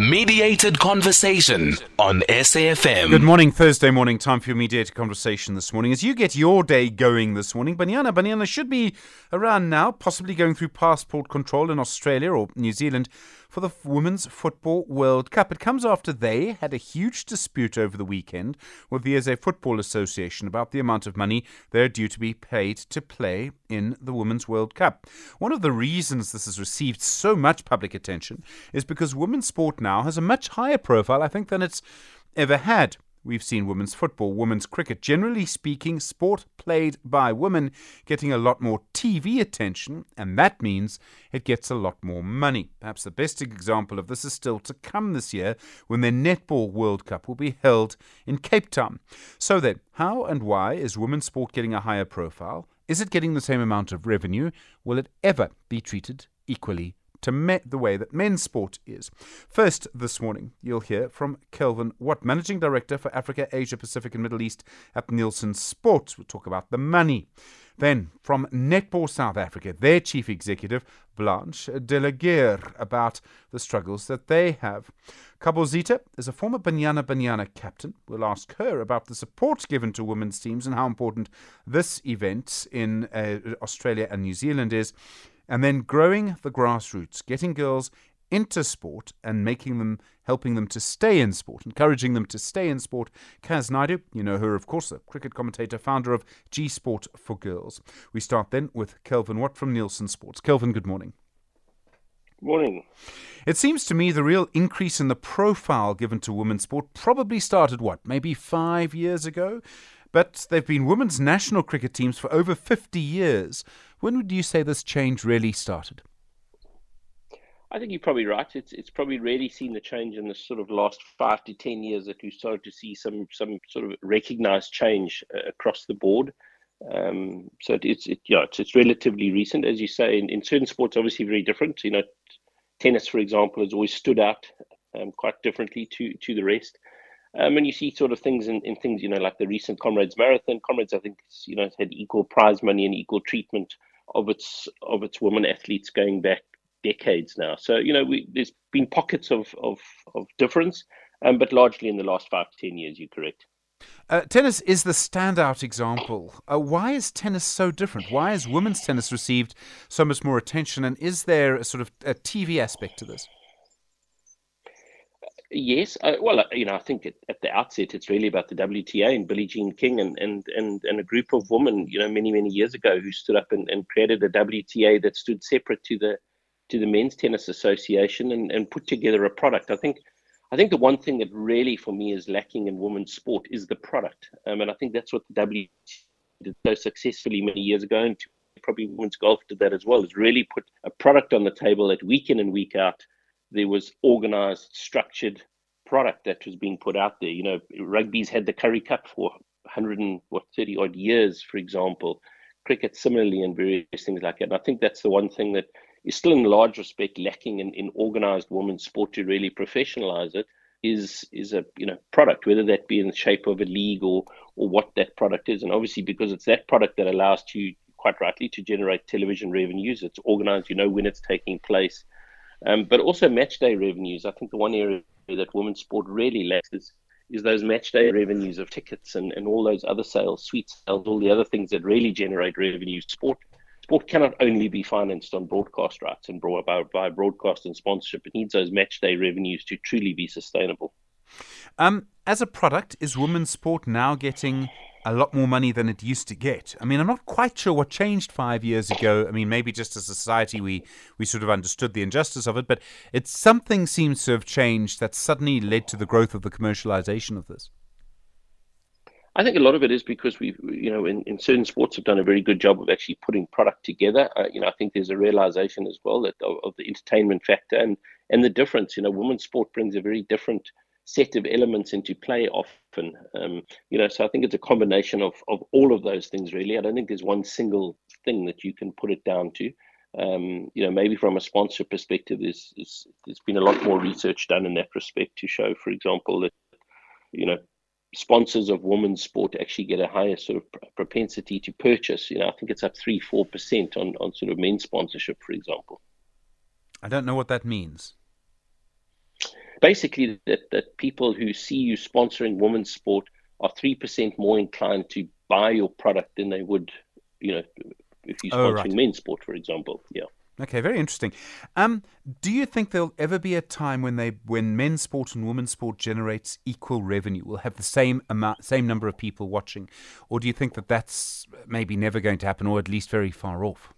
Mediated Conversation on SAFM. Good morning, Thursday morning. Time for your mediated conversation this morning. As you get your day going this morning, Banyana Banyana should be around now, possibly going through passport control in Australia or New Zealand for the Women's Football World Cup. It comes after they had a huge dispute over the weekend with the SA Football Association about the amount of money they're due to be paid to play in the Women's World Cup. One of the reasons this has received so much public attention is because women's sport now has a much higher profile, I think, than it's ever had. We've seen women's football, women's cricket, generally speaking, sport played by women getting a lot more TV attention, and that means it gets a lot more money. Perhaps the best example of this is still to come this year when the Netball World Cup will be held in Cape Town. So then, how and why is women's sport getting a higher profile? Is it getting the same amount of revenue? Will it ever be treated equally to me- the way that men's sport is. First, this morning, you'll hear from Kelvin Watt, Managing Director for Africa, Asia Pacific, and Middle East at Nielsen Sports. We'll talk about the money. Then, from Netball South Africa, their chief executive, Blanche de la Guerre, about the struggles that they have. Khabo Zitha is a former Banyana Banyana captain. We'll ask her about the support given to women's teams and how important this event in uh, Australia and New Zealand is and then growing the grassroots, getting girls into sport and making them, helping them to stay in sport, encouraging them to stay in sport. Kas Naidoo, you know her, of course, a cricket commentator, founder of G Sport for Girls. We start then with Kelvin Watt from Nielsen Sports. Kelvin, good morning. Morning. It seems to me the real increase in the profile given to women's sport probably started, what, maybe five years ago? But they've been women's national cricket teams for over 50 years. When would you say this change really started? I think you're probably right. It's it's probably really seen the change in the sort of last five to ten years that we started to see some some sort of recognised change uh, across the board. Um, so it's it, yeah, it's, it's relatively recent, as you say. In, in certain sports, obviously very different. You know, tennis, for example, has always stood out um, quite differently to to the rest. Um, and you see sort of things in, in things, you know, like the recent Comrades Marathon. Comrades, I think, you know, had equal prize money and equal treatment of its of its women athletes going back decades now. So you know, we, there's been pockets of of, of difference, um, but largely in the last five to ten years, you're correct. Uh, tennis is the standout example. Uh, why is tennis so different? Why has women's tennis received so much more attention? And is there a sort of a TV aspect to this? Yes, uh, well, uh, you know, I think at, at, the outset it's really about the WTA and Billie Jean King and, and and and a group of women, you know, many many years ago who stood up and, and created a WTA that stood separate to the to the Men's Tennis Association and, and put together a product. I think I think the one thing that really for me is lacking in women's sport is the product, um, and I think that's what the WTA did so successfully many years ago, and probably women's golf did that as well. Is really put a product on the table that week in and week out there was organized, structured product that was being put out there. You know, rugby's had the Currie Cup for 130 odd years, for example. Cricket similarly, and various things like that. And I think that's the one thing that is still, in large respect, lacking in, in organized women's sport to really professionalize it. Is is a you know product, whether that be in the shape of a league or or what that product is, and obviously because it's that product that allows you quite rightly to generate television revenues. It's organized, you know when it's taking place, um, but also match day revenues. I think the one area that women's sport really lacks is, is those match day revenues of tickets and, and all those other sales, sweet sales, all the other things that really generate revenue. Sport sport cannot only be financed on broadcast rights and broad, by, by broadcast and sponsorship. It needs those match day revenues to truly be sustainable. Um, as a product, is women's sport now getting a lot more money than it used to get. I mean, I'm not quite sure what changed five years ago. I mean, maybe just as a society we we sort of understood the injustice of it, but it's something seems to have changed that suddenly led to the growth of the commercialization of this. I think a lot of it is because we, you know, in, in certain sports have done a very good job of actually putting product together. Uh, you know, I think there's a realization as well that of, of the entertainment factor and and the difference. You know, women's sport brings a very different set of elements into play often. Um, you know, so I think it's a combination of of all of those things really. I don't think there's one single thing that you can put it down to. Um, you know, maybe from a sponsor perspective, there's, there's there's been a lot more research done in that respect to show, for example, that you know sponsors of women's sport actually get a higher sort of propensity to purchase. You know, I think it's up three four percent on on sort of men's sponsorship, for example. I don't know what that means basically that, that people who see you sponsoring women's sport are 3% more inclined to buy your product than they would, you know, if you're sponsoring oh, right. men's sport, for example. Yeah. Okay, very interesting. Um, do you think there'll ever be a time when they, when men's sport and women's sport generates equal revenue, will have the same amount, same number of people watching, or do you think that that's maybe never going to happen, or at least very far off?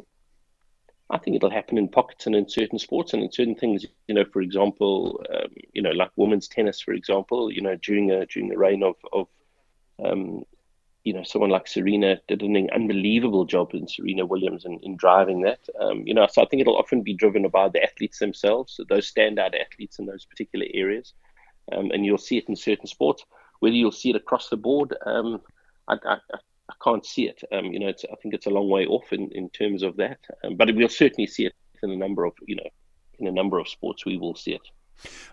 I think it'll happen in pockets and in certain sports and in certain things. You know, for example, um, you know, like women's tennis, for example. You know, during a, during the reign of of um, you know, someone like Serena did an unbelievable job in Serena Williams in, in driving that. Um, you know, so I think it'll often be driven by the athletes themselves, those standout athletes in those particular areas. Um, and you'll see it in certain sports. Whether you'll see it across the board, um, I, I, I, can't see it. Um, you know, I think it's a long way off in, in terms of that. Um, but we'll certainly see it in a number of, you know, in a number of sports, we will see it.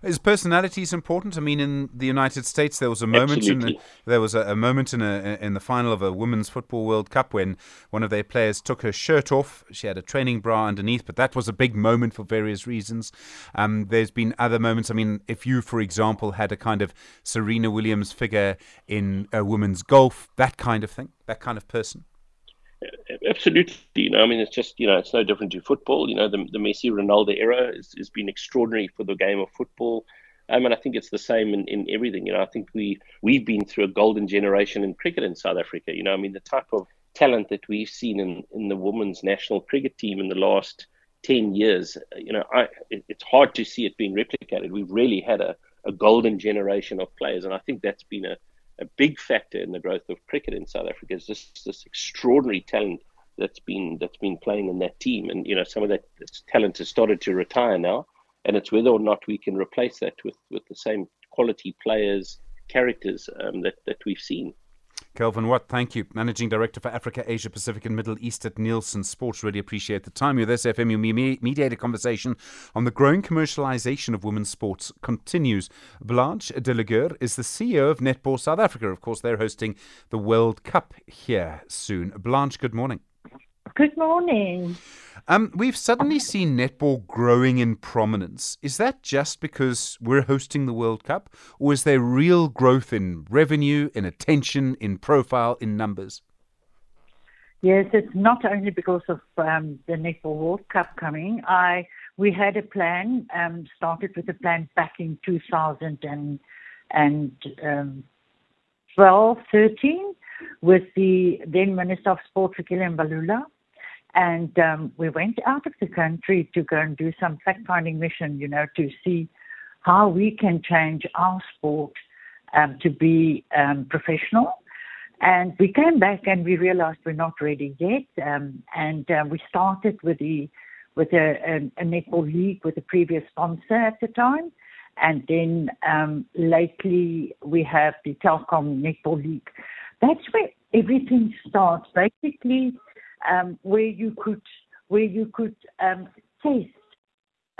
Is personalities important? I mean, in the United States, there was a moment in the, there was a, a, moment in a in the final of a women's football World Cup when one of their players took her shirt off. She had a training bra underneath, but that was a big moment for various reasons. Um, there's been other moments. I mean, if you, for example, had a kind of Serena Williams figure in a women's golf, that kind of thing, that kind of person. Absolutely, you know, I mean, it's just you know, it's no different to football. You know, the the Messi Ronaldo era has, has been extraordinary for the game of football. Um, and I think it's the same in, in everything. You know, I think we we've been through a golden generation in cricket in South Africa. You know, I mean, the type of talent that we've seen in, in the women's national cricket team in the last ten years. You know, I it, it's hard to see it being replicated. We've really had a, a golden generation of players, and I think that's been a a big factor in the growth of cricket in South Africa is this this extraordinary talent that's been that's been playing in that team, and you know some of that talent has started to retire now, and it's whether or not we can replace that with with the same quality players, characters um, that that we've seen. Kelvin Watt, thank you. Managing Director for Africa, Asia Pacific and Middle East at Nielsen Sports. Really appreciate the time. With SFM, your mediated conversation on the growing commercialization of women's sports continues. Blanche de la Guerre is the CEO of Netball South Africa. Of course, they're hosting the World Cup here soon. Blanche, good morning. Good morning. Um, we've suddenly seen netball growing in prominence. Is that just because we're hosting the World Cup, or is there real growth in revenue, in attention, in profile, in numbers? Yes, it's not only because of um, the Netball World Cup coming. I we had a plan, um, started with a plan back in 2012, um, 13, with the then Minister of Sport, Fikile Mbalula, and um, we went out of the country to go and do some fact finding mission, you know, to see how we can change our sport um, to be um, professional. And we came back and we realized we're not ready yet. Um, and uh, we started with the with a, a, a, netball league with a previous sponsor at the time. And then um, lately we have the Telkom Netball League. That's where everything starts. Basically, um, where you could where you could um, test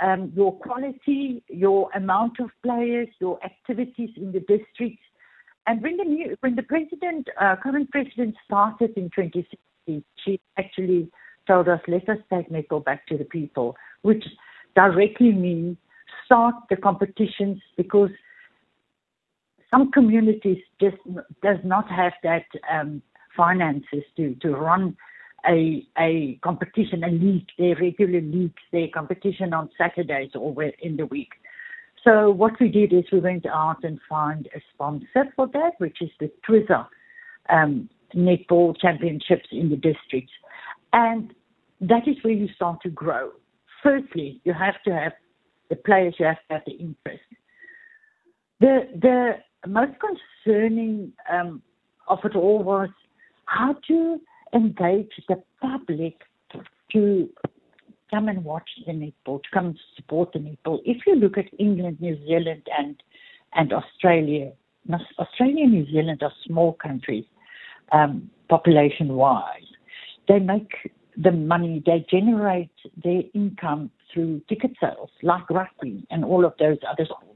um, your quality, your amount of players, your activities in the districts. And when the new, when the president, uh, current president, started in 2016, she actually told us, "Let us take netball back to the people," which directly means start the competitions because some communities just does not have that um, finances to to run a a competition, a league, their regular leagues, their competition on Saturdays or in the week. So what we did is we went out and found a sponsor for that, which is the Twiza um, Netball Championships in the districts. And that is where you start to grow. Firstly, you have to have the players, you have to have the interest. The the most concerning um, of it all was how to engage the public to come and watch the netball, to come and support the netball. If you look at England, New Zealand, and and Australia, Australia and New Zealand are small countries, um, population-wise. They make the money, they generate their income through ticket sales, like rugby and all of those other sports.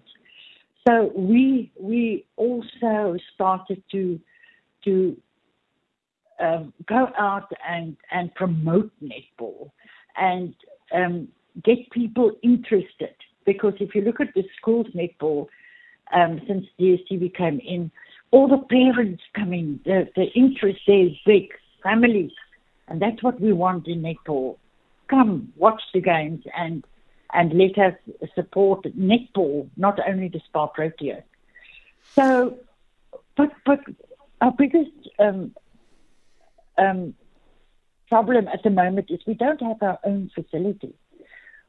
So we we also started to to um, go out and, and promote netball and um, get people interested because if you look at the schools netball, um, since DSTV came in, all the parents coming, the, the interest there is big, families, and that's what we want in netball. Come, watch the games and and let us support netball, not only the SPAR Proteas. So, but but our biggest um, um, problem at the moment is we don't have our own facility.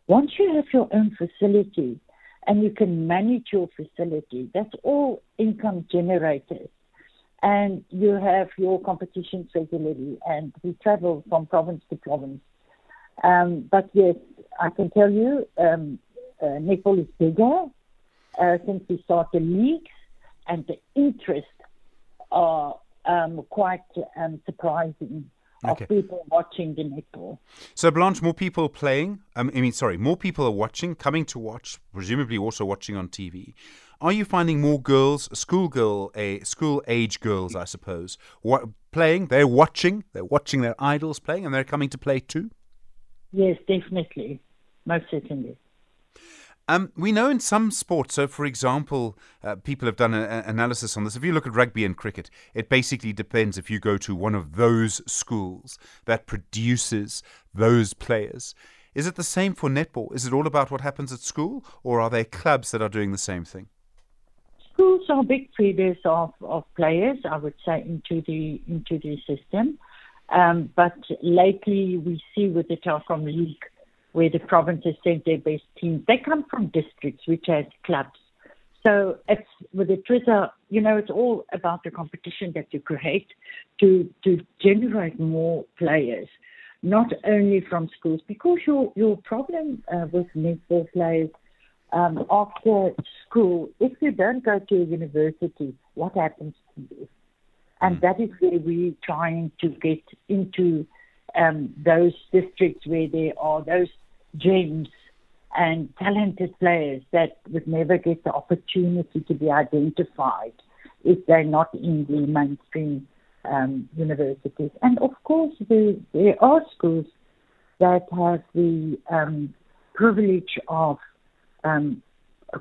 Once you have your own facility and you can manage your facility, that's all income generators. And you have your competitions regularly, and we travel from province to province. Um, but yes, I can tell you, um, uh, netball is bigger uh, since we started leagues, and the interest are um, quite um, surprising okay. of people watching the netball. So, Blanche, more people playing. Um, I mean, sorry, more people are watching, coming to watch, presumably also watching on TV. Are you finding more girls, schoolgirl, a school age girls, I suppose, what, playing? They're watching. They're watching their idols playing, and they're coming to play too. Yes, definitely, most certainly. Um, we know in some sports, so for example, uh, people have done an analysis on this. If you look at rugby and cricket, it basically depends if you go to one of those schools that produces those players. Is it the same for netball? Is it all about what happens at school, or are there clubs that are doing the same thing? Schools are big feeders of, of players, I would say, into the into the system. Um, but lately, we see with the Telkom League where the provinces sent their best teams. They come from districts which has clubs. So it's with the Twitter, you know, it's all about the competition that you create to to generate more players, not only from schools. Because your your problem uh, with netball players um, after school, if you don't go to a university, what happens to you? And mm. that is where we're trying to get into um, those districts where there are those gems and talented players that would never get the opportunity to be identified if they're not in the mainstream um, universities. And of course, there, are schools that have the um, privilege of um,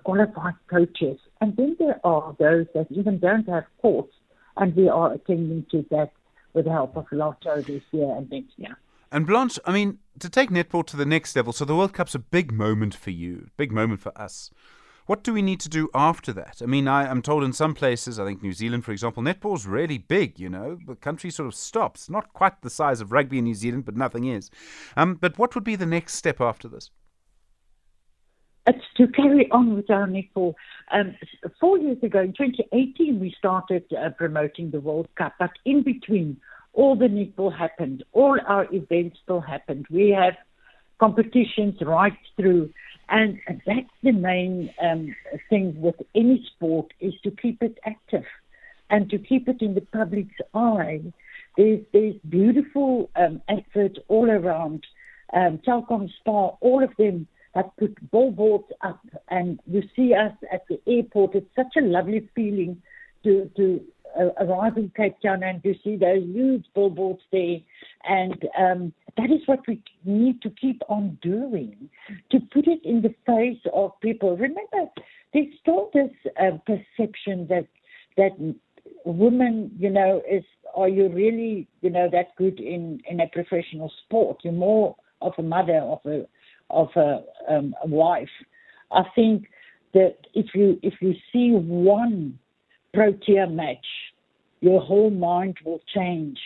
qualified coaches. And then there are those that even don't have courts, and we are attending to that with the help of Lotto this year and next year. And Blanche, I mean, to take netball to the next level, so the World Cup's a big moment for you, big moment for us. What do we need to do after that? I mean, I, am told in some places, I think New Zealand, for example, netball's really big, you know. The country sort of stops. Not quite the size of rugby in New Zealand, but nothing is. Um, but what would be the next step after this? It's to carry on with our netball. Um, four years ago, in 2018, we started uh, promoting the World Cup, but in between, all the netball happened. All our events still happened. We have competitions right through. And that's the main um, thing with any sport is to keep it active and to keep it in the public's eye. There's, there's beautiful um, efforts all around. Um, Telkom SPAR, all of them have put billboards up, and you see us at the airport. It's such a lovely feeling to to arrive in Cape Town and you see those huge billboards there. And um, that is what we need to keep on doing, to put it in the face of people. Remember, there's still this uh, perception that that women, you know, is are you really, you know, that good in in a professional sport? You're more of a mother, of a of a, um, a wife. I think that if you if you see one Protea match, your whole mind will change.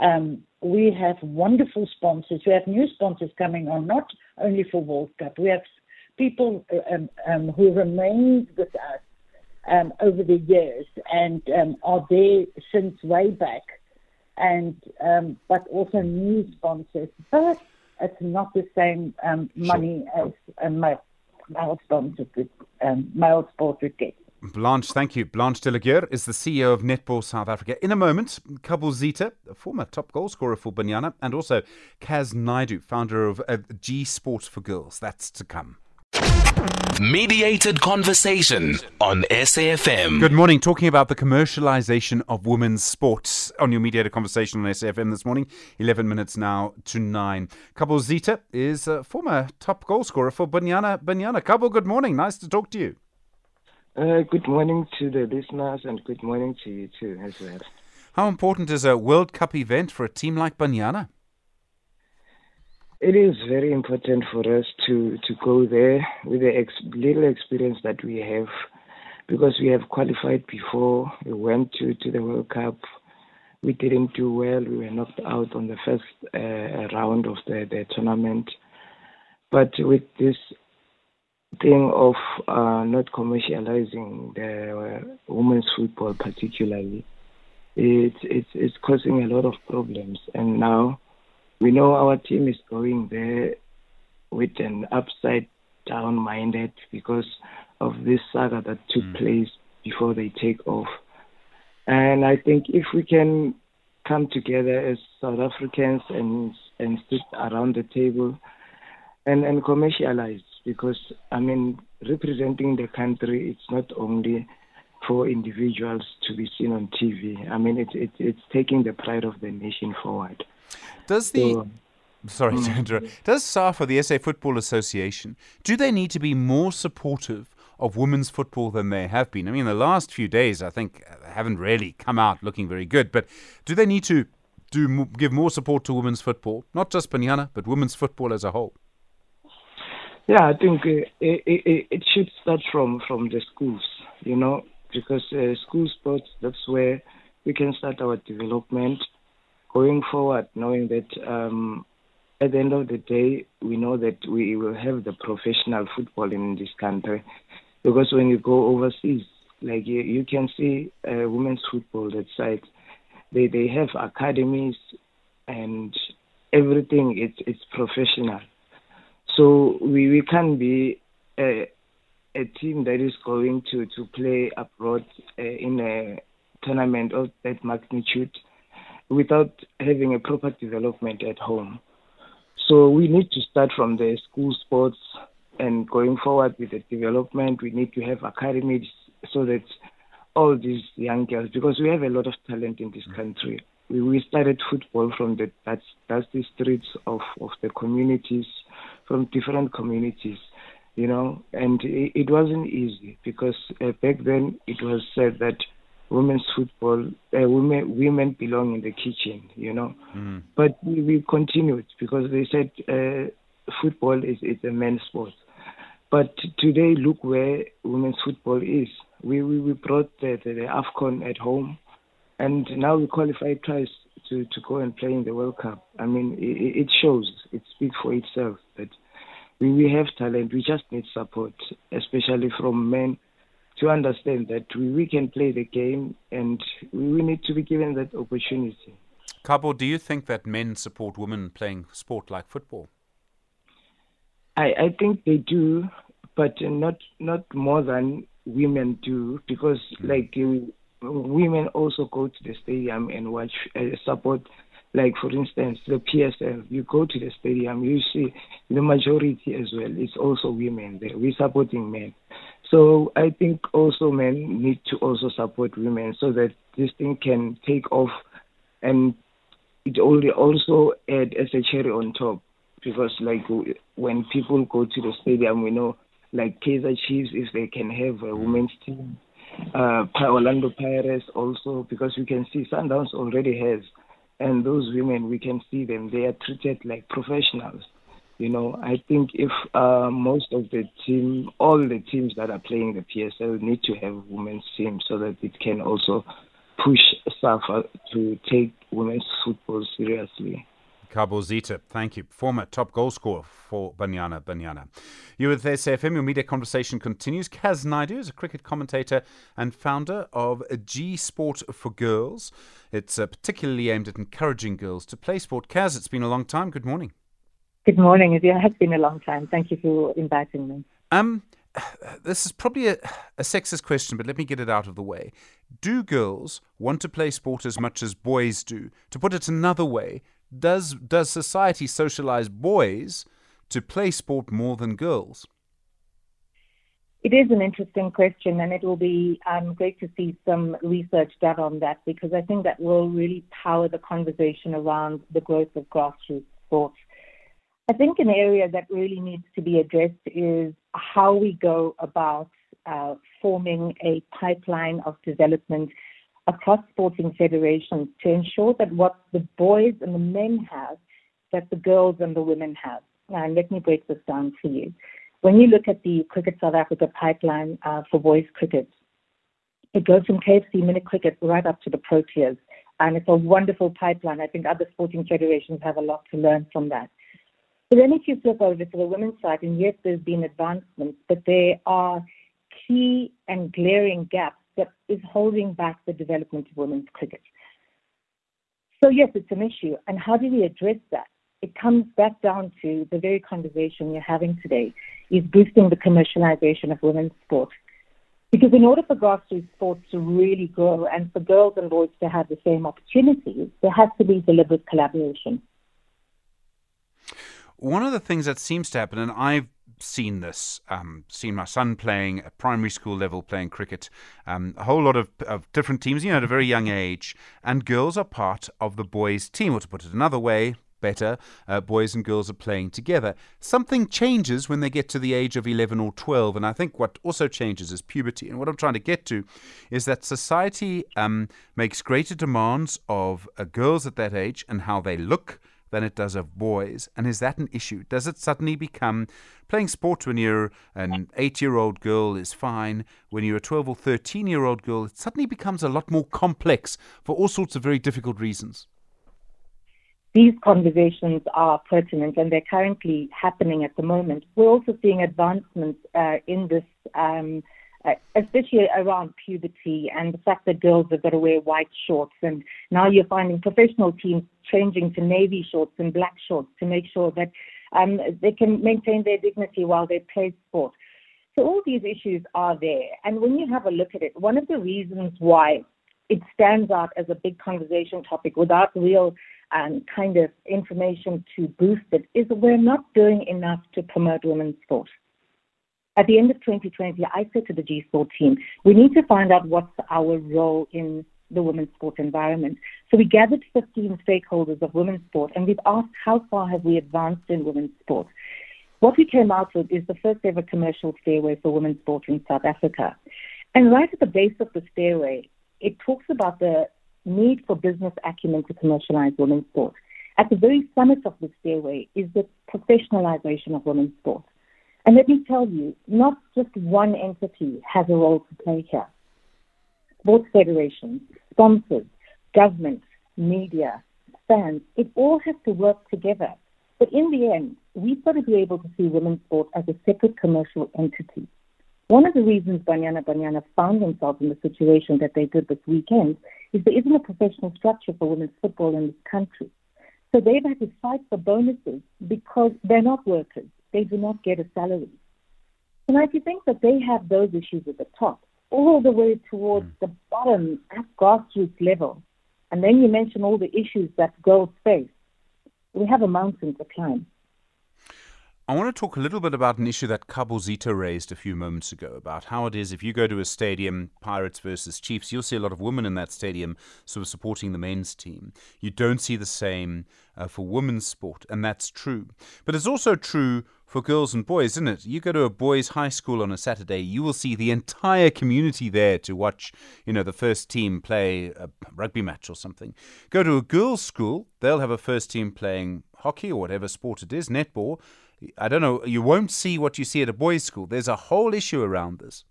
Um, we have wonderful sponsors. We have new sponsors coming on, not only for World Cup. We have people uh, um, um, who remained with us um, over the years and um, are there since way back, and um, but also new sponsors. But it's not the same money sure. as a male, male sponsor, male sport would get. Blanche, thank you. Blanche de la Guerre is the CEO of Netball South Africa. In a moment, Khabo Zitha, a former top goal scorer for Banyana, and also Kas Naidoo, founder of uh, G Sport for Girls. That's to come. Mediated conversation on SAFM. Good morning. Talking about the commercialization of women's sports on your mediated conversation on SAFM this morning. 11 minutes now to 9. Khabo Zitha is a former top goal scorer for Banyana Banyana. Khabo, good morning. Nice to talk to you. Uh, good morning to the listeners and good morning to you too as well. How important is a World Cup event for a team like Banyana? It is very important for us to, to go there with the ex- little experience that we have because we have qualified before. We went to, to the World Cup. We didn't do well. We were knocked out on the first uh, round of the, the tournament. But with this thing of uh, not commercializing the uh, women's football, particularly, it's, it's, it's causing a lot of problems. And now we know our team is going there with an upside down minded because of this saga that took mm. place before they take off. And I think if we can come together as South Africans and and sit around the table and, and commercialize because I mean representing the country it's not only for individuals to be seen on TV. I mean it's it's it's taking the pride of the nation forward. Does the so, sorry to mm. interrupt. Does SAFA, the SA Football Association, do they need to be more supportive of women's football than they have been? I mean, the last few days, I think, haven't really come out looking very good. But do they need to do give more support to women's football, not just Banyana, but women's football as a whole? Yeah, I think uh, it, it, it, should start from from the schools, you know, because uh, school sports that's where we can start our development going forward, knowing that um, at the end of the day, we know that we will have the professional football in this country. Because when you go overseas, like you, you can see uh, women's football that side, they they have academies and everything. It's it's professional. So we, we can't be a, a team that is going to, to play abroad uh, in a tournament of that magnitude without having a proper development at home. So we need to start from the school sports and going forward with the development. We need to have academies so that all these young girls, because we have a lot of talent in this country. We, we started football from the that's, that's the streets of, of the communities, from different communities, you know, and it, it wasn't easy because uh, back then it was said that women's football, uh, women women belong in the kitchen, you know. Mm. But we, we, continued because they said uh, football is is a men's sport. But today, look where women's football is. We we, we brought the, the, the Afcon at home, and now we qualified twice to to go and play in the World Cup. I mean, it, it shows. It speaks for itself that we, we have talent. We just need support, especially from men to understand that we, we can play the game and we need to be given that opportunity. Khabo, do you think that men support women playing sport like football? I, I think they do, but not not more than women do, because mm. like uh, women also go to the stadium and watch uh, support. Like for instance, the PSL, you go to the stadium, you see the majority as well. It's also women there. We're supporting men. So I think also men need to also support women so that this thing can take off and it only also add as a cherry on top because like when people go to the stadium we know like Kaizer Chiefs if they can have a women's team uh Orlando Pirates also because we can see Sundowns already has and those women we can see them they are treated like professionals you know, I think if uh, most of the team, all the teams that are playing the PSL need to have women's teams so that it can also push SAFA to take women's football seriously. Khabo Zitha, thank you. Former top goal scorer for Banyana Banyana. You with SAFM, your media conversation continues. Kas Naidoo is a cricket commentator and founder of G Sport for Girls. It's uh, particularly aimed at encouraging girls to play sport. Kas, it's been a long time. Good morning. Good morning. It has been a long time. Thank you for inviting me. Um, this is probably a, a sexist question, but let me get it out of the way. Do girls want to play sport as much as boys do? To put it another way, does does society socialize boys to play sport more than girls? It is an interesting question, and it will be um, great to see some research done on that because I think that will really power the conversation around the growth of grassroots sports. I think an area that really needs to be addressed is how we go about uh, forming a pipeline of development across sporting federations to ensure that what the boys and the men have, that the girls and the women have. And let me break this down for you. When you look at the Cricket South Africa pipeline uh, for boys cricket, it goes from KFC mini cricket right up to the Proteas. And it's a wonderful pipeline. I think other sporting federations have a lot to learn from that. But then if you flip over to the women's side, and yes, there's been advancements, but there are key and glaring gaps that is holding back the development of women's cricket. So yes, it's an issue. And how do we address that? It comes back down to the very conversation you're having today is boosting the commercialization of women's sport. Because in order for grassroots sports to really grow and for girls and boys to have the same opportunities, there has to be deliberate collaboration. One of the things that seems to happen, and I've seen this, um, seen my son playing at primary school level, playing cricket, um, a whole lot of, of different teams, you know, at a very young age, and girls are part of the boys' team, or to put it another way, better, uh, boys and girls are playing together. Something changes when they get to the age of 11 or 12, and I think what also changes is puberty. And what I'm trying to get to is that society um, makes greater demands of uh, girls at that age and how they look than it does of boys? And is that an issue? Does it suddenly become playing sport when you're an eight year old girl is fine? When you're a 12 or 13 year old girl, it suddenly becomes a lot more complex for all sorts of very difficult reasons. These conversations are pertinent and they're currently happening at the moment. We're also seeing advancements uh, in this. Um, uh, especially around puberty and the fact that girls have got to wear white shorts. And now you're finding professional teams changing to navy shorts and black shorts to make sure that um, they can maintain their dignity while they play sport. So all these issues are there. And when you have a look at it, one of the reasons why it stands out as a big conversation topic without real um, kind of information to boost it is we're not doing enough to promote women's sport. At the end of 2020, I said to the G Sport team, we need to find out what's our role in the women's sport environment. So we gathered 15 stakeholders of women's sport and we've asked how far have we advanced in women's sport. What we came out with is the first ever commercial stairway for women's sport in South Africa. And right at the base of the stairway, it talks about the need for business acumen to commercialize women's sport. At the very summit of the stairway is the professionalization of women's sport. And let me tell you, not just one entity has a role to play here. Sports federations, sponsors, governments, media, fans, it all has to work together. But in the end, we've got to be able to see women's sport as a separate commercial entity. One of the reasons Banyana Banyana found themselves in the situation that they did this weekend is there isn't a professional structure for women's football in this country. So they've had to fight for bonuses because they're not workers they do not get a salary. And if you think that they have those issues at the top, all the way towards mm. the bottom at grassroots level, and then you mention all the issues that girls face, we have a mountain to climb. I want to talk a little bit about an issue that Khabo Zitha raised a few moments ago about how it is if you go to a stadium, Pirates versus Chiefs, you'll see a lot of women in that stadium sort of supporting the men's team. You don't see the same uh, for women's sport, and that's true. But it's also true for girls and boys, isn't it? You go to a boys' high school on a Saturday, you will see the entire community there to watch, you know, the first team play a rugby match or something. Go to a girls' school, they'll have a first team playing hockey or whatever sport it is, netball I don't know, you won't see what you see at a boys' school. There's a whole issue around this.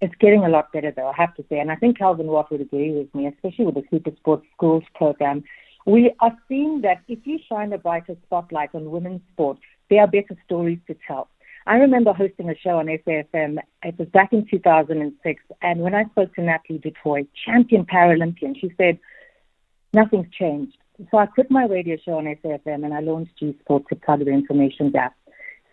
It's getting a lot better, though, I have to say. And I think Kelvin Watt would agree with me, especially with the Super Sports Schools program. We are seeing that if you shine a brighter spotlight on women's sport, there are better stories to tell. I remember hosting a show on SAFM. It was back in 2006. And when I spoke to Natalie du Toit, champion Paralympian, she said, Nothing's changed. So I quit my radio show on SAFM and I launched G Sport to plug the information gap.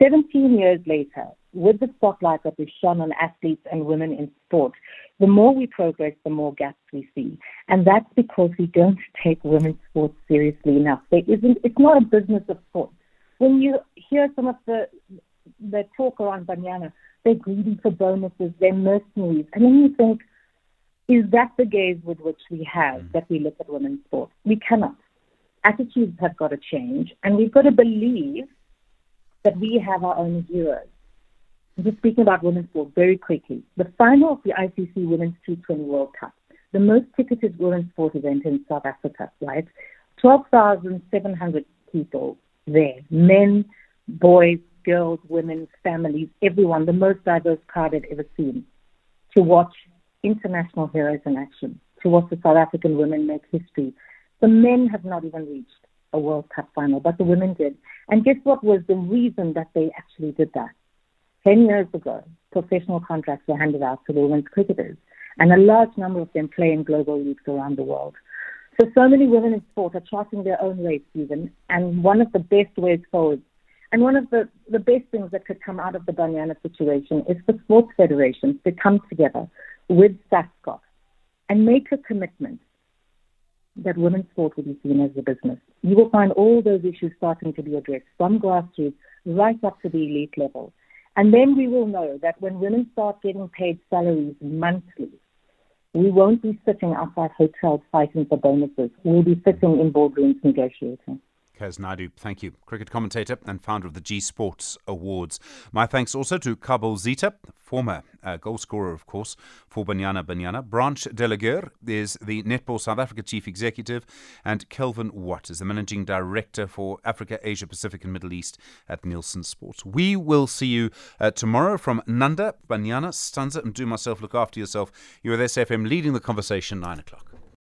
17 years later, with the spotlight that we've shone on athletes and women in sport, the more we progress, the more gaps we see. And that's because we don't take women's sports seriously enough. There isn't, it's not a business of sport. When you hear some of the, the talk around Banyana, they're greedy for bonuses, they're mercenaries. And then you think, is that the gaze with which we have mm. that we look at women's sport? We cannot. Attitudes have got to change, and we've got to believe that we have our own heroes. Just speaking about women's sport very quickly. The final of the ICC Women's T20 World Cup, the most ticketed women's sport event in South Africa, right? 12,700 people there men, boys, girls, women, families, everyone, the most diverse crowd I've ever seen, to watch international heroes in action, to watch the South African women make history. The men have not even reached a World Cup final, but the women did. And guess what was the reason that they actually did that? Ten years ago, professional contracts were handed out to the women's cricketers, and a large number of them play in global leagues around the world. So, so many women in sport are charting their own race, even, and one of the best ways forward and one of the, the best things that could come out of the Banyana situation is for sports federations to come together with SASCOC and make a commitment that women's sport will be seen as a business. You will find all those issues starting to be addressed from grassroots right up to the elite level. And then we will know that when women start getting paid salaries monthly, we won't be sitting outside hotels fighting for bonuses. We'll be sitting in boardrooms negotiating. Kas Naidoo, thank you. Cricket commentator and founder of the G Sports Awards. My thanks also to Khabo Zitha, former uh, goal scorer, of course, for Banyana Banyana. Blanche de la Guerre is the Netball South Africa chief executive, and Kelvin Watt is the managing director for Africa, Asia Pacific, and Middle East at Nielsen Sports. We will see you uh, tomorrow from Nanda, Banyana, Stanza, and do myself. Look after yourself. You're with SFM leading the conversation, 9 o'clock.